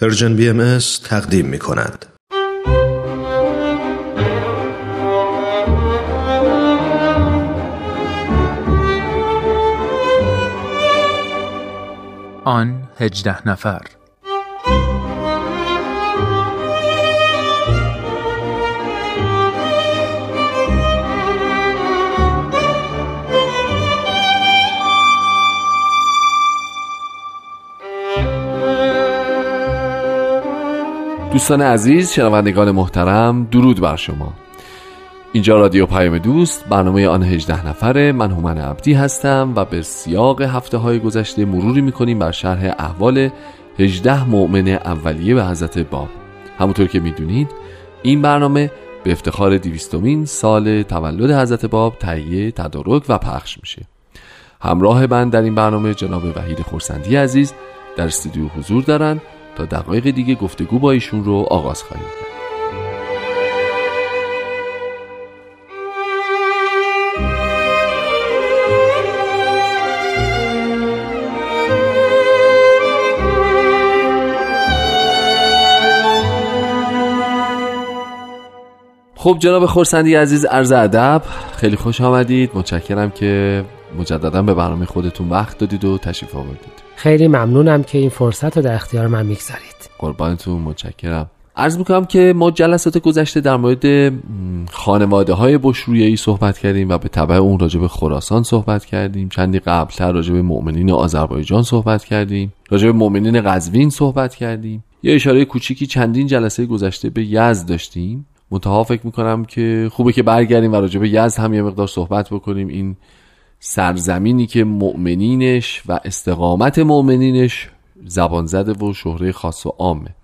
پرژن بی ام تقدیم می کند. آن هجده نفر دوستان عزیز شنوندگان محترم درود بر شما. اینجا رادیو پیام دوست برنامه آن 18 نفره. من هومن عبدی هستم و به سیاق هفته های گذشته مروری می‌کنیم بر شرح احوال 18 مؤمن اولیه به حضرت باب. همونطور که می‌دونید این برنامه به افتخار دیویستومین سال تولد حضرت باب تهیه تدارک و پخش میشه. همراه من در این برنامه جناب وحید خورسندی عزیز در استودیو حضور دارند تا دقایق دیگه گفتگو با ایشون رو آغاز خواهیم کرد. خب جناب خورسندی عزیز عرض ادب خیلی خوش آمدید. متشکرم که مجددا به برنامه خودتون وقت دادید و تشریف آوردید. خیلی ممنونم که این فرصت رو در اختیار من می‌گذارید. قربانتون متشکرم. عرض می‌کنم که ما جلسات گذشته در مورد خانواده های ای صحبت کردیم و به طبع اون راجع به خراسان صحبت کردیم. چندی قبلتر راجع به مؤمنین آذربایجان صحبت کردیم. راجع به مؤمنین قزوین صحبت کردیم. یه اشاره کوچیکی چندین جلسه گذشته به یزد داشتیم. منتها فکر می‌کنم که خوبه که برگردیم و راجع به یزد هم یه مقدار صحبت بکنیم. این سرزمینی که مؤمنینش و استقامت مؤمنینش زبان زده و شهره خاص و عامه.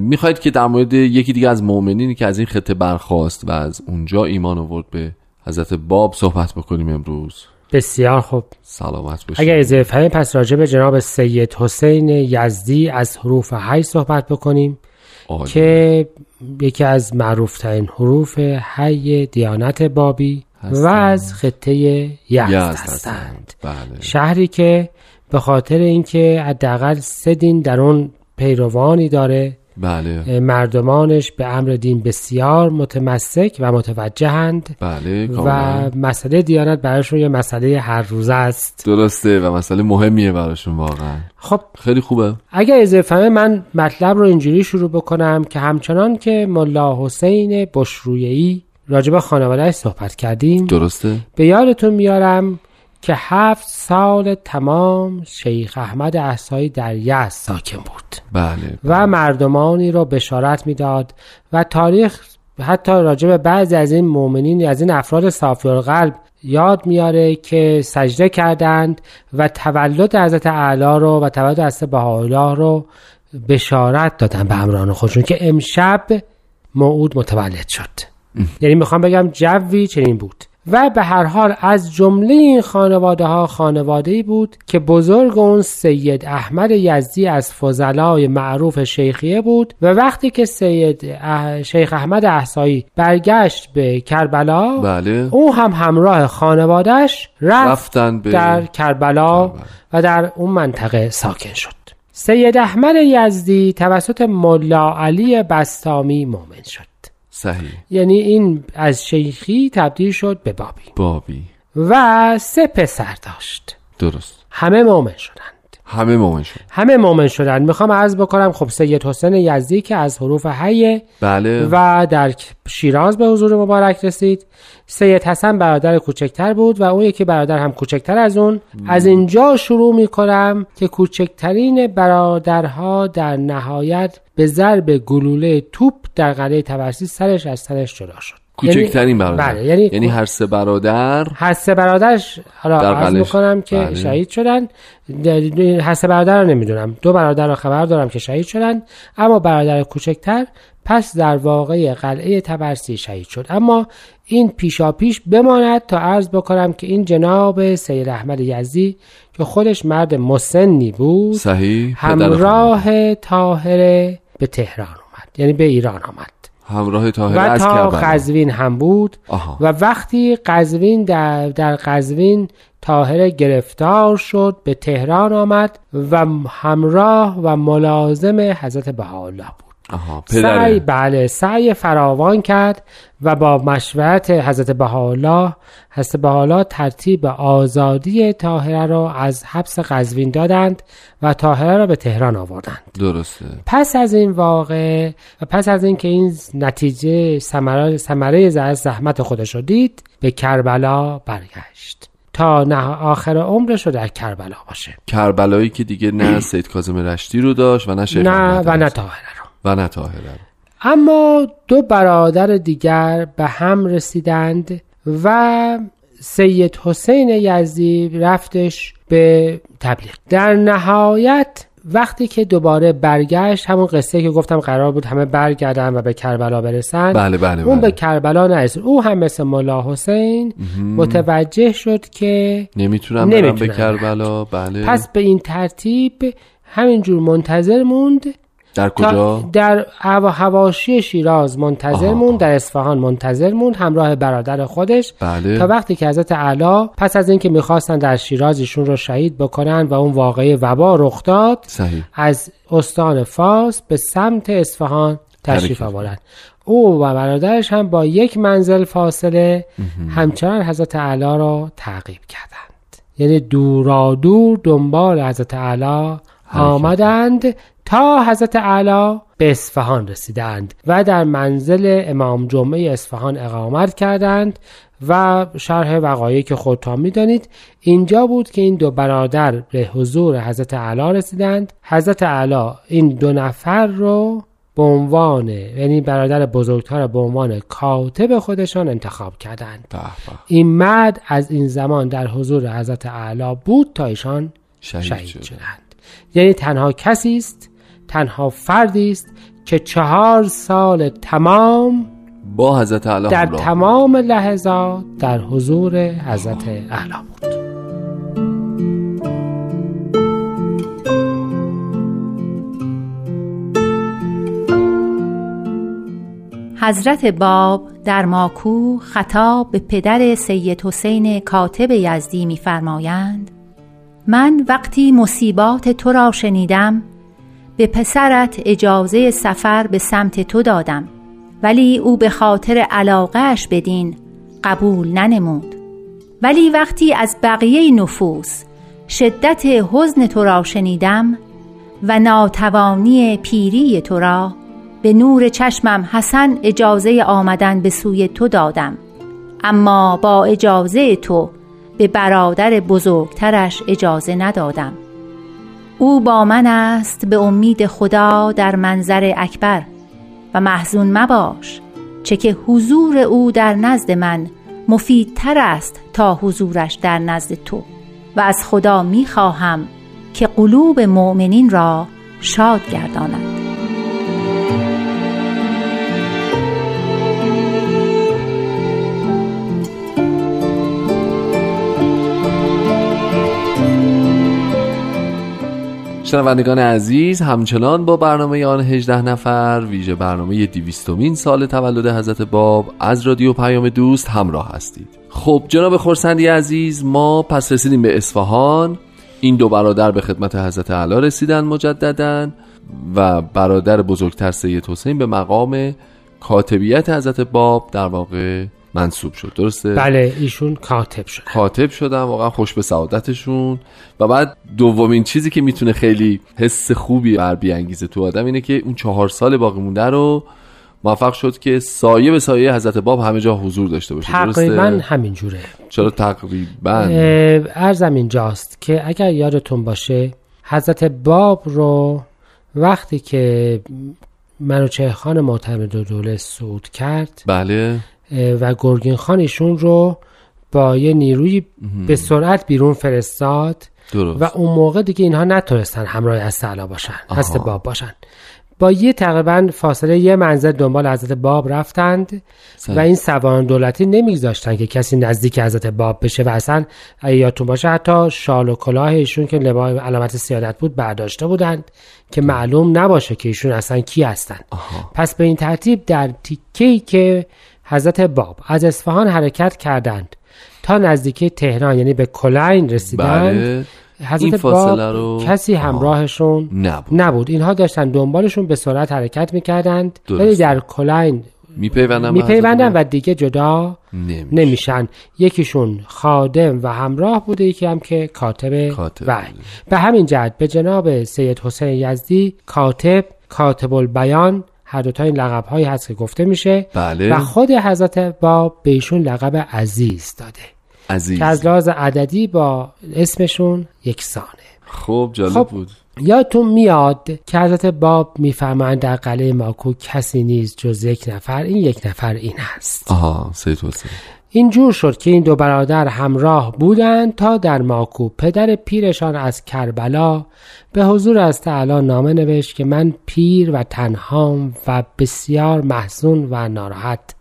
می‌خواید که در مورد یکی دیگه از مؤمنینی که از این خطه برخواست و از اونجا ایمان آورد به حضرت باب صحبت بکنیم امروز. بسیار خوب. سلامت باشید. اگر اضافه پس راجع به جناب سید حسین یزدی از حروف حی صحبت بکنیم که یکی از معروفترین حروف حی دیانت بابی و از خطه یزد هستند. بله. شهری که به خاطر اینکه حداقل سه دین در اون پیروانی داره بله. مردمانش به امر دین بسیار متمسک و متوجهند بله و مسئله دیانت براشون یه مسئله هر روزه است. درسته و مسئله مهمیه براشون واقعا. خب خیلی خوبه. اگر اضافه من مطلب رو اینجوری شروع بکنم که همچنان که ملا حسین بشرویهی راجب خانوادهش صحبت کردیم. درسته؟ به یادتون میارم که هفت سال تمام شیخ احمد احسایی در یزد ساکن بود. بله, و مردمانی را بشارت می‌داد و تاریخ حتی راجع به بعضی از این مؤمنین از این افراد صافی قلب یاد میاره که سجده کردند و تولد حضرت اعلی رو و تولد حضرت بهاءالله رو بشارت دادن به همراهان خودشون که امشب موعود متولد شد. یعنی می‌خوام بگم جوی چنین بود. و به هر حال از جمله این خانواده ها خانواده ای بود که بزرگ اون سید احمد یزدی از فضلای معروف شیخیه بود و وقتی که سید شیخ احمد احسایی برگشت به کربلا بله. او هم همراه خانوادهش رفت به... در کربلا. و در اون منطقه ساکن شد. سید احمد یزدی توسط ملا علی بستامی مؤمن شد. صحیح. یعنی این از شیخی تبدیل شد به بابی. بابی. و سه پسر داشت. درست. همه مؤمن شدند. همه مؤمن شدند همه مؤمن شدند. می‌خوام عرض بکنم خب سید حسین یزدی که از حروف حیه بله. و در شیراز به حضور مبارک رسید. سید حسن برادر کوچکتر بود و اون یکی برادر هم کوچکتر از اون. از اینجا شروع می‌کنم که کوچکترین برادرها در نهایت به ضرب گلوله توپ در قلعه تبرسی سرش از سرش جدا شد. کوچکترین یعنی برادر. بله یعنی, یعنی هر سه برادر هر سه برادرش حالا عرض می‌کنم که بله. شهید شدن. هر سه برادر رو نمی‌دونم. دو برادر رو خبر دارم که شهید شدن. اما برادر کوچکتر پس در واقع قلعه تبرسی شهید شد. اما این پیشا پیش بماند تا عرض بکنم که این جناب سید احمد یزدی که خودش مرد مسنی بود صحیح همراه تاهره به تهران اومد. یعنی به ایران آمد. همراه طاهره و تا قزوین هم بود آها. و وقتی قزوین در, در قزوین طاهره گرفتار شد به تهران آمد و همراه و ملازم حضرت بهاءالله بود. آها سعی بله سعی فراوان کرد و با مشورت حضرت بهاءالله حضرت بهاءالله ترتیب آزادی طاهره را از حبس قزوین دادند و طاهره را به تهران آوردند. درسته. پس از این واقع و پس از اینکه این نتیجه ثمره ثمره زحمت خودش رو دید به کربلا برگشت. تا نه آخر عمرش رو در کربلا باشه. کربلایی که دیگه نه سید کاظم رشتی رو داشت و نه شیخ نه و نه. طاهره و نه طاهره رو. اما دو برادر دیگر به هم رسیدند و سید حسین یزدی رفتش به تبلیغ. در نهایت وقتی که دوباره برگشت همون قصه که گفتم قرار بود همه برگردن و به کربلا برسن بله بله اون به بله کربلا نرسید. او هم مثل ملا حسین متوجه شد که نمی‌تونم برم به کربلا. بله. پس به این ترتیب همینجور منتظر موند در کجا؟ در هوا هواشی شیراز منتظر آها. موند در اصفهان منتظر موند همراه برادر خودش. بله. تا وقتی که حضرت اعلی پس از اینکه می‌خواستن در شیراز ایشون رو شهید بکنن و اون واقعه وبا رخ داد صحیح. از استان فاس به سمت اصفهان تشریف. آوردن. او و برادرش هم با یک منزل فاصله همچنان حضرت اعلی را تعقیب کردند. یعنی دورا دور دنبال حضرت اعلی آمدند تا حضرت اعلی به اصفهان رسیدند و در منزل امام جمعه اصفهان اقامت کردند و شرح وقایعی که خودتان می‌دانید اینجا بود که این دو برادر به حضور حضرت اعلی رسیدند حضرت اعلی این دو نفر رو به عنوان یعنی برادر بزرگتر به عنوان کاتب خودشان انتخاب کردند. این مرد از این زمان در حضور حضرت اعلی بود تا ایشان شهید, شهید شد. شدند یعنی تنها کسی است تنها فردی است که چهار سال تمام با حضرت اعلی در همراه. تمام لحظات در حضور حضرت اعلی بود حضرت باب در ماکو خطاب به پدر سید حسین کاتب یزدی می‌فرمایند من وقتی مصیبات تو را شنیدم به پسرت اجازه سفر به سمت تو دادم ولی او به خاطر علاقهش بدین قبول ننمود. ولی وقتی از بقیه نفوس شدت حزن تو را شنیدم و ناتوانی پیری تو را به نور چشمم حسن اجازه آمدن به سوی تو دادم. اما با اجازه تو به برادر بزرگترش اجازه ندادم. او با من است به امید خدا در منظر اکبر و محزون مباش چه که حضور او در نزد من مفیدتر است تا حضورش در نزد تو. و از خدا می خواهم که قلوب مؤمنین را شاد گرداند. شنوندگان عزیز همچنان با برنامه آن 18 نفر ویژه برنامه دیویستومین سال تولد حضرت باب از رادیو پیام دوست همراه هستید. خب جناب خورسندی عزیز ما پس رسیدیم به اصفهان. این دو برادر به خدمت حضرت اعلی رسیدن مجددا و برادر بزرگتر سید حسین به مقام کاتبیت حضرت باب در واقع منصوب شد. درسته؟ بله ایشون کاتب شد. کاتب شدم واقعا خوش به سعادتشون. و بعد دومین چیزی که می‌تونه خیلی حس خوبی بر بیانگیزه تو آدم اینه که اون چهار سال باقی مونده رو موفق شد که سایه به سایه حضرت باب همه جا حضور داشته باشه. تقریبا؟ همینجوره چرا تقریبا؟ ارزم اینجاست که اگر یادتون باشه حضرت باب رو وقتی که منوچه خان معتمد دوله سود کرد بله. و گرگین خان ایشون رو با یه نیروی به سرعت بیرون فرستاد درست. و اون موقع دیگه اینها نتونستن همراه از باشن هست باب باشن. با یه تقریبا فاصله یه منزل دنبال حضرت باب رفتند صحیح. و این سواران دولتی نمیگذاشتن که کسی نزدیک حضرت باب بشه و اصلا یادتون باشه. حتی شال و کلاه ایشون که لبای علامت سیادت بود برداشته بودند که معلوم نباشه که ایشون اصلا کی هستند. پس به این ترتیب در تیکه‌ای که حضرت باب از اصفهان حرکت کردند تا نزدیکی تهران یعنی به کلین رسیدند بله حضرت این فاصله باب رو- کسی. همراهشون نبود نبود اینها داشتن دنبالشون به سرعت حرکت می‌کردند. ولی در کلین میپیوندن میپیوندن و دیگه جدا نمیشه. نمیشن یکیشون خادم و همراه بوده یکی هم که کاتب کاتب وحی. به همین جهت به جناب سید حسین یزدی کاتب کاتب البیان هر دوتا این لقب هایی هست که گفته میشه. بله. و خود حضرت باب به ایشون لقب عزیز داده. عزیز. که از لحاظ عددی با اسمشون یکسانه. خب جالب خب. بود. یادتون میاد که حضرت باب میفرمایند در قلعه ماکو کسی نیست جز یک نفر این یک نفر این است. آها سید حسین. اینجور شد که این دو برادر همراه بودند تا در ماکو پدر پیرشان از کربلا به حضور از تعالی نامه نوشت که من پیر و تنهام و بسیار محزون و ناراحت.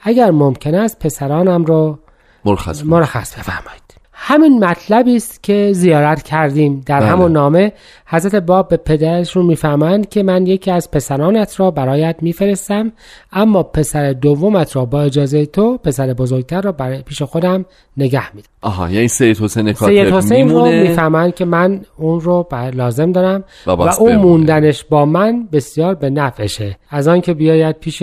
اگر ممکن است پسرانم رو مرخص. مرخص بفرمایید. همین مطلبی است که زیارت کردیم در بله. همون نامه حضرت باب به پدرشون می‌فهمند که من یکی از پسرانت را برایت میفرستم اما پسر دومت را با اجازه تو پسر بزرگتر را برای پیش خودم نگه میدم آها یعنی سید حسین کاتب سید حسین رو می‌فهمند که من اون رو لازم دارم و و, اون. موندنش با من بسیار به نفعشه از آن که بیاید پیش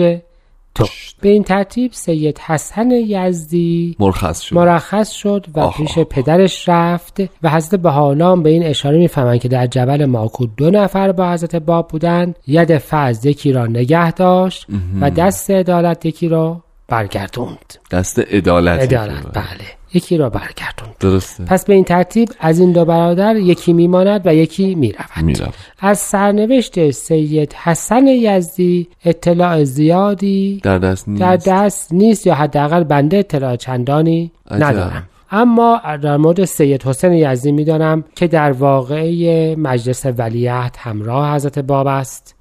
تو. به این ترتیب سید حسن یزدی مرخص شد. مرخص شد و آها. پیش پدرش رفت و حضرت بهالام به این اشاره می‌فهمند که در جبل ماکو دو نفر با حضرت باب بودند. ید فضل یکی را نگه داشت و دست عدالت یکی را برگردوند. دست عدالت عدالت بله. یکی را برگردوند. درسته. پس به این ترتیب از این دو برادر یکی میماند و یکی می‌رود. میرم از سرنوشت سید حسن یزدی اطلاع زیادی در دست نیست. در دست نیست یا حداقل بنده اطلاع چندانی عجب. ندارم. اما در مورد سید حسین یزدی می‌دانم که در واقعه مجلس ولیعهد همراه حضرت باب است.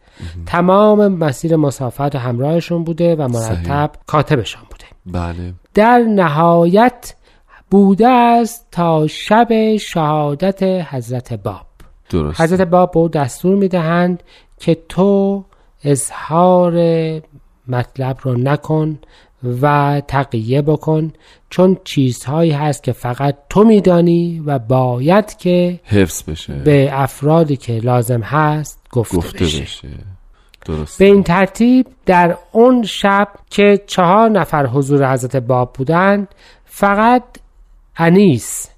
تمام مسیر مسافت همراهشون بوده و مرتب کاتبشان بوده. بله. در نهایت بوده است تا شب شهادت حضرت باب. درست حضرت باب به دستور می‌دهند که تو اظهار مطلب رو نکن و تقیه بکن چون چیزهایی هست که فقط تو میدانی و باید که حفظ بشه به افرادی که لازم هست گفته, گفته بشه. بشه درست به این ترتیب در اون شب که چهار نفر حضور حضرت باب بودند فقط انیس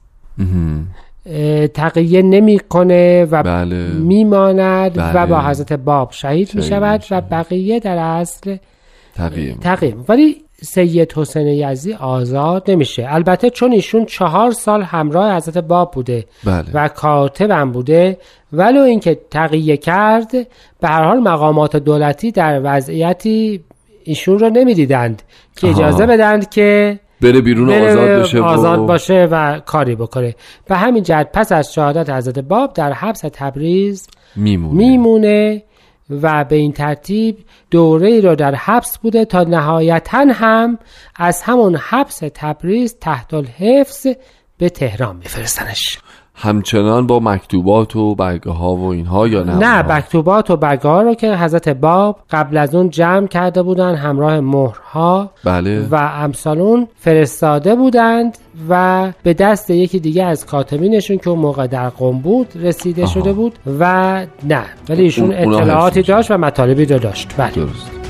تقیه نمی‌کنه و بله میماند بله. و با حضرت باب شهید می شهید شود میشه. و بقیه در اصل تقییم تقیه ولی سید حسین یزدی آزاد نمیشه. البته چون ایشون چهار سال همراه حضرت باب بوده بله. و کاتبم بوده ولو اینکه تقیه کرد به هر حال مقامات دولتی در وضعیتی ایشون رو نمی‌دیدند که آها. اجازه بدند که بره بیرون بره آزاد بشه و- آزاد باشه و کاری بکنه. به همین جهت پس از شهادت حضرت باب در حبس تبریز میمونه. میمونه. و به این ترتیب دوره ای رو در حبس بوده تا نهایتا هم از همون حبس تبریز تحت الحفظ به تهران میفرستنش همچنان با مکتوبات و برگه ها و اینها یا نه نه؟ مکتوبات و برگه ها رو که حضرت باب قبل از اون جمع کرده بودن همراه مهرها بله و امثالون فرستاده بودند و به دست یکی دیگه از کاتبینشون که اون موقع در قم بود رسیده آها. شده بود و نه ولی ایشون اطلاعاتی. داشت و مطالبی رو داشت بله درست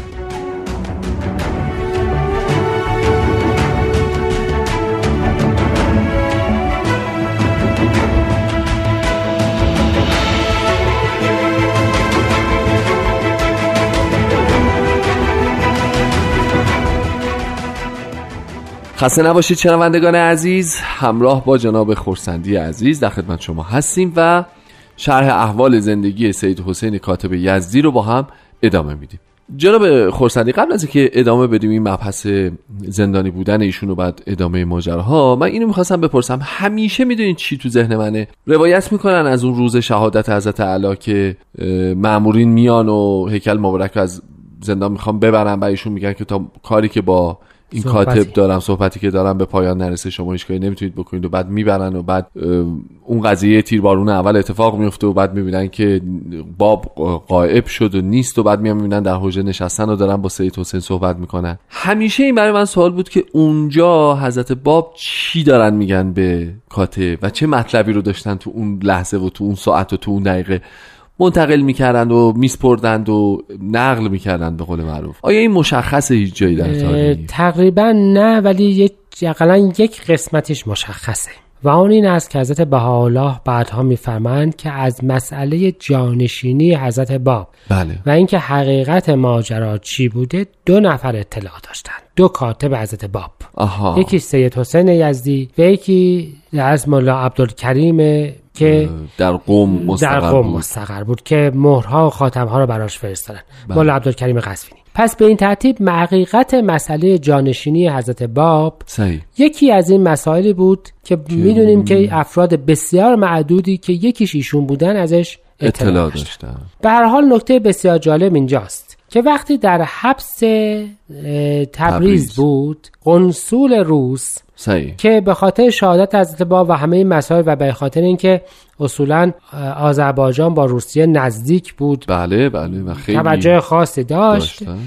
خسته نباشید شنوندگان عزیز. همراه با جناب خورسندی عزیز در خدمت شما هستیم و شرح احوال زندگی سید حسین کاتب یزدی رو با هم ادامه میدیم. جناب خورسندی قبل از اینکه ادامه بدیم این مبحث زندانی بودن ایشون و بعد ادامه ماجراها من اینو می‌خواستم بپرسم همیشه می‌دونید چی تو ذهن منه؟ روایت می‌کنن از اون روز شهادت حضرت علا که معمورین میان و هیکل مبارک از زندان می‌خوام ببرن و ایشون میگن که تا کاری که با این کاتب دارم صحبتی که دارم به پایان نرسه شما هیچ کاری نمی‌تونید بکنید و بعد می‌برن و بعد اون قضیه تیربارون اول اتفاق میفته و بعد می‌بینن که باب قائب شد و نیست و بعد میان می‌بینن در حوزه نشستن و دارن با سید حسین صحبت می‌کنن. همیشه این برای من سوال بود که اونجا حضرت باب چی دارن میگن به کاتب و چه مطلبی رو داشتن تو اون لحظه و تو اون ساعت و تو اون دقیقه؟ منتقل می‌کردند و میسپردند و نقل می‌کردند به قول معروف. آیا این مشخصه هیچ جایی در تاریخ؟ تقریبا نه ولی یک یک قسمتش مشخصه. و آن این است که حضرت بهاءالله بعدها میفرمایند که از مسئله جانشینی حضرت باب بله. و اینکه حقیقت ماجرا چی بوده دو نفر اطلاع داشتند. دو کاتب حضرت باب آها. یکی سید حسین یزدی و یکی از مولا عبدالکریم که در قوم مستقر در قوم بود. مستقر بود که مهرها و خاتمها رو براش فرستادن بله. مولا عبدالکریم قزوینی پس به این ترتیب حقیقت مسئله جانشینی حضرت باب صحیح یکی از این مسائلی بود که می‌دونیم که افراد بسیار معدودی که یکیش ایشون بودن ازش اطلاع, اطلاع داشتن. به هر حال نکته بسیار جالب اینجاست که وقتی در حبس تبریز تبریز. بود قنصول روس صحیح که به خاطر شهادت حضرت باب و همه این مسائل و به خاطر اینکه اصولا آذربایجان با روسیه نزدیک بود بله بله و خیلی توجه خاصی داشت داشتن.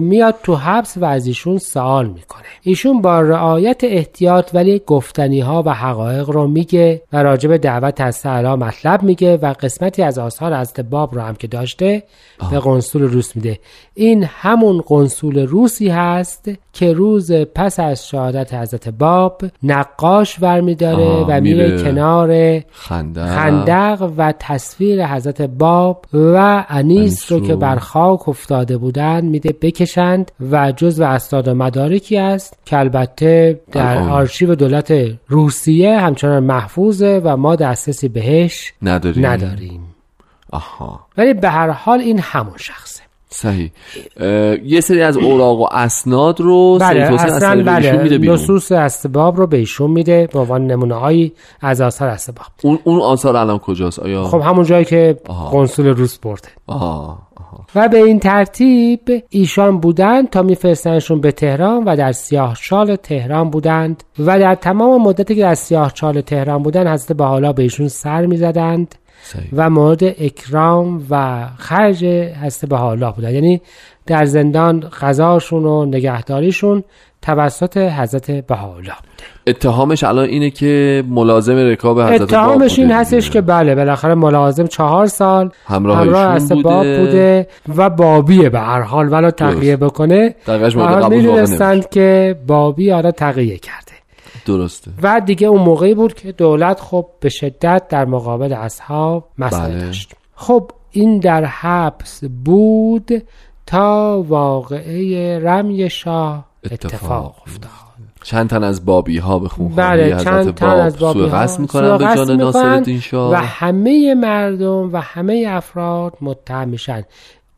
میاد تو حبس و از ایشون سوال می‌کنه ایشون با رعایت احتیاط ولی گفتنی ها و حقایق رو میگه و راجع به دعوت از سعلا مطلب میگه و قسمتی از آثار حضرت باب رو هم که داشته به قنصول روس میده این همون قنصول روسی هست که روز پس از شهادت حضرت باب نقاش ورمیداره آه، و میره میره. کنار خندق خندق و تصویر حضرت باب و انیس رو. که بر خاک افتاده بودند میده بکشند و جز و اسناد و مدارکی است که البته در. آرشیو دولت روسیه همچنان محفوظه و ما دسترسی بهش نداریم. نداریم. آها. ولی به هر حال این همون شخصه. صحیح. یه سری از اوراق و اسناد رو بله اصلا بله نصوص استباب رو به ایشون میده به عنوان نمونه هایی از آثار استباب اون اون آثار الان کجاست؟ آیا؟ خب همون جایی که آها. قنصول روس برده. آه و به این ترتیب ایشان بودند تا میفرستنشون به تهران و در سیاه چال تهران بودند و در تمام مدتی که در سیاه چال تهران بودند حضرت حالا به ایشون سر می‌زدند و مورد اکرام و خرج حضرت حالا بودند. یعنی در زندان غذاشون و نگهداریشون توسط حضرت بهاءالله. اتهامش الان اینه که ملازم رکاب حضرت اتهامش این هستش. که بله بالاخره ملازم چهار سال همراه همراه بوده. باب بوده و بابیه به هر حال ولو تقیه بکنه. دقیقش و مورد حال قبول واقع می‌دونستند که بابی حالا تقیه کرده. درسته. و دیگه اون موقعی بود که دولت خب به شدت در مقابل اصحاب مسئله بله. داشت. خب این در حبس بود تا واقعه رمی شاه اتفاق افتاد. چند تن از بابی ها به خونخواهی بله حضرت چند تن باب از بابی ها قصد می‌کنن به جان قصد ناصر می‌کنن الدین شاه. و همه مردم و همه افراد متهم میشن.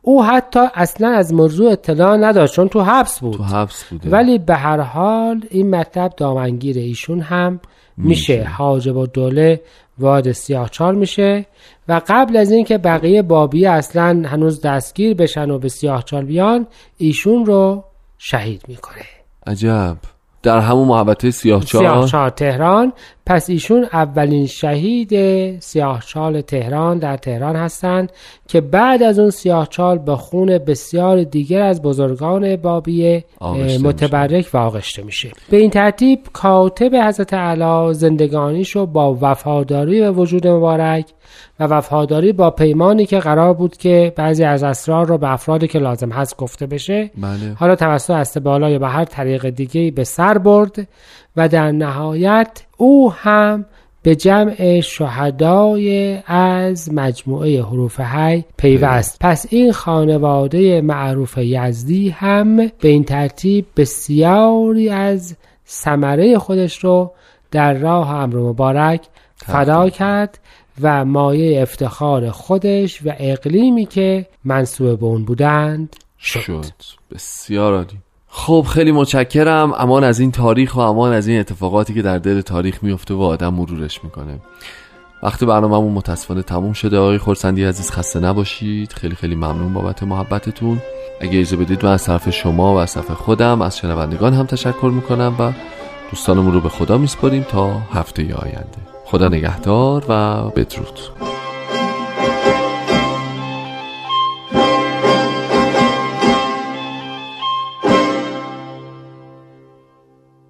او حتی اصلا از موضوع اطلاع نداشت چون تو حبس بود. تو حبس بوده. ولی به هر حال این مطلب دامنگیر ایشون هم میشه. حاجب و دوله وارد سیاهچال میشه و قبل از اینکه بقیه بابی اصلا هنوز دستگیر بشن و به سیاهچال بیان ایشون رو شهید می‌کنه. عجب. در همون محوطه سیاه چهار سیاهچال تهران پس ایشون اولین شهید سیاهچال تهران در تهران هستند که بعد از اون سیاهچال به خون بسیار دیگر از بزرگان بابی متبرک و آغشته میشه. به این ترتیب کاتب حضرت علا زندگانیشو با وفاداری به وجود مبارک و وفاداری با پیمانی که قرار بود که بعضی از اسرار رو به افرادی که لازم هست گفته بشه. بله. حالا توسط استبالا یا به هر طریق دیگه به سر برد. و در نهایت او هم به جمع شهدای از مجموعه حروف حی پیوست. پس این خانواده معروف یزدی هم به این ترتیب بسیاری از ثمره خودش رو در راه امر مبارک فدا کرد و مایه افتخار خودش و اقلیمی که منصوب به اون بودند شد, شد. بسیار عالی. خب خیلی متشکرم. امان از این تاریخ و امان از این اتفاقاتی که در دل تاریخ میفته و آدم مرورش می‌کنه. وقتی برنامه‌مون متاسفانه تموم شده. آقای خورسندی عزیز خسته نباشید. خیلی خیلی ممنون بابت محبتتون. اگه اجازه بدید من از طرف شما و از طرف خودم از شنوندگان هم تشکر می‌کنم و دوستانمون رو به خدا میسپاریم تا هفته آینده. خدا نگهدار و بدرود.